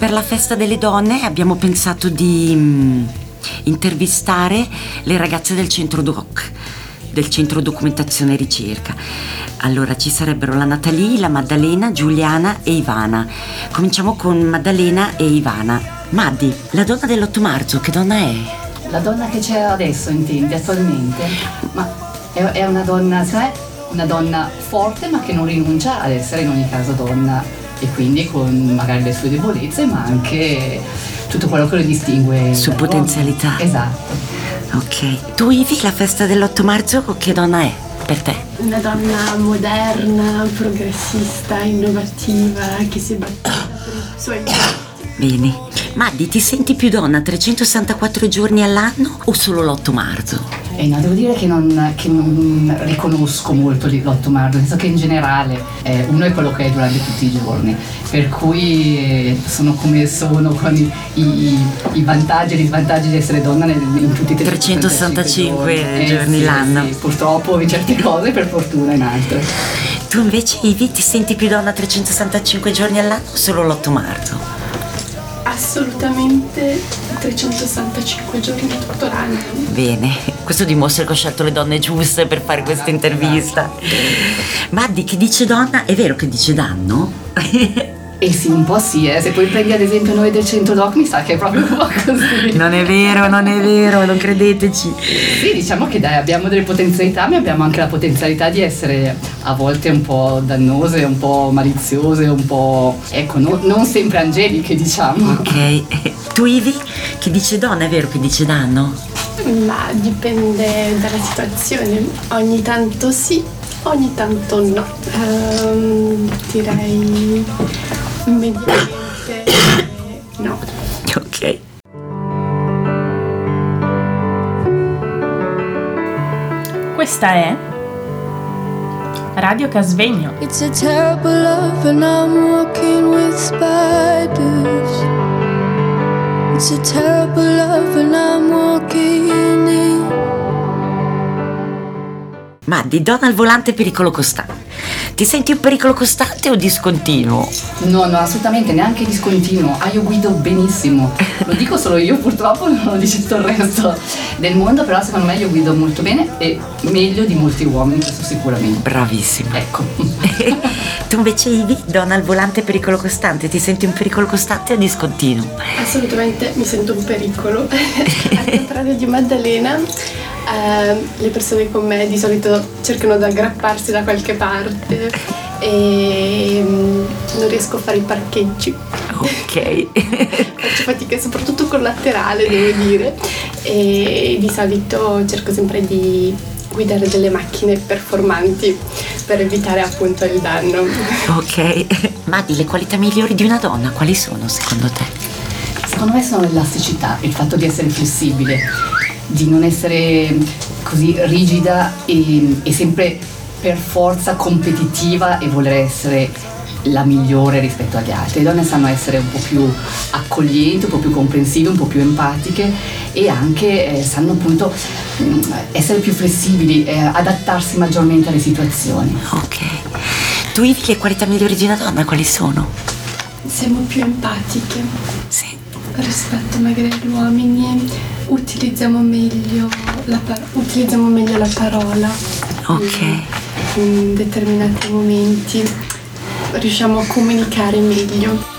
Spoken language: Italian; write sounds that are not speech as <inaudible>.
Per la festa delle donne abbiamo pensato di mm, intervistare le ragazze del centro doc, del centro documentazione e ricerca. Allora ci sarebbero la Natalie, la Maddalena, Giuliana e Ivana. Cominciamo con Maddalena e Ivana. Maddi, la donna dell'8 marzo, che donna è? La donna che c'è adesso, intendi, attualmente? Ma è, è una donna, secondo me, una donna forte ma che non rinuncia ad essere in ogni caso donna e quindi con magari le sue debolezze ma anche tutto quello che lo distingue. Su potenzialità. Esatto. Ok. Tu Ivi, la festa dell'8 marzo, che donna è per te? Una donna moderna, progressista, innovativa, che si batte per i suoi. <coughs> Bene. Maddi, ti senti più donna 364 giorni all'anno o solo l'8 marzo? E no, devo dire che non, che non riconosco molto l'8 marzo, nel senso che in generale eh, uno è quello che è durante tutti i giorni, per cui eh, sono come sono con i, i- i vantaggi e gli svantaggi di essere donna nel- in tutti i 365 giorni, giorni Eh, sì, l'anno. sì, purtroppo in certe cose, per fortuna in altre. Tu invece, Ivi, ti senti più donna 365 giorni all'anno o solo l'8 marzo? Assolutamente 365 giorni tutto l'anno. Bene, questo dimostra che ho scelto le donne giuste per fare questa intervista. Maddi, che dice donna? È vero che dice danno? E sì, un po' sì, eh. se poi prendi ad esempio noi del centro doc mi sa che è proprio un po' così. non è vero, non è vero, non credeteci. Sì, diciamo che dai, abbiamo delle potenzialità, ma abbiamo anche la potenzialità di essere a volte un po' dannose, un po' maliziose, un po', ecco, no- non sempre angeliche, diciamo. Ok. Tu, Ivi, che dice donna? È vero che dice danno? Ma dipende dalla situazione. Ogni tanto sì, ogni tanto no. Ehm, direi mediamente no. Ok. Questa è Radio Casvegno. It's a terrible love, and I'm walking with spiders. It's a terrible love, and I'm walking Maddi, donna al volante pericolo costante. Ti senti un pericolo costante o discontinuo? No, no, assolutamente, neanche discontinuo. Ah, io guido benissimo. Lo dico solo io, purtroppo <laughs> non lo dice tutto il resto del mondo, però secondo me io guido molto bene e meglio di molti uomini, questo sicuramente. Bravissima. Ecco. <laughs> tu invece, Ivi, donna al volante pericolo costante. Ti senti un pericolo costante o discontinuo? Assolutamente mi sento un pericolo. <laughs> Al contrario di Maddalena, ehm, le persone con me di solito cercano di aggrapparsi da qualche parte e mm, non riesco a fare i parcheggi. Ok. <laughs> Faccio fatica soprattutto col laterale, devo dire. E di solito cerco sempre di guidare delle macchine performanti per evitare appunto il danno. ok. Maddi, le qualità migliori di una donna quali sono secondo te? Secondo me sono l'elasticità, il fatto di essere flessibile, di non essere così rigida e, e sempre per forza competitiva e voler essere la migliore rispetto agli altri. Le donne sanno essere un po' più accoglienti, un po' più comprensive, un po' più empatiche e anche eh, sanno appunto mm, essere più flessibili, eh, adattarsi maggiormente alle situazioni. Ok. Tu, Ivi, le qualità migliori di una donna quali sono? Siamo più empatiche Sì. rispetto magari agli uomini, utilizziamo meglio la, par- utilizziamo meglio la parola Ok. in determinati momenti, riusciamo a comunicare meglio.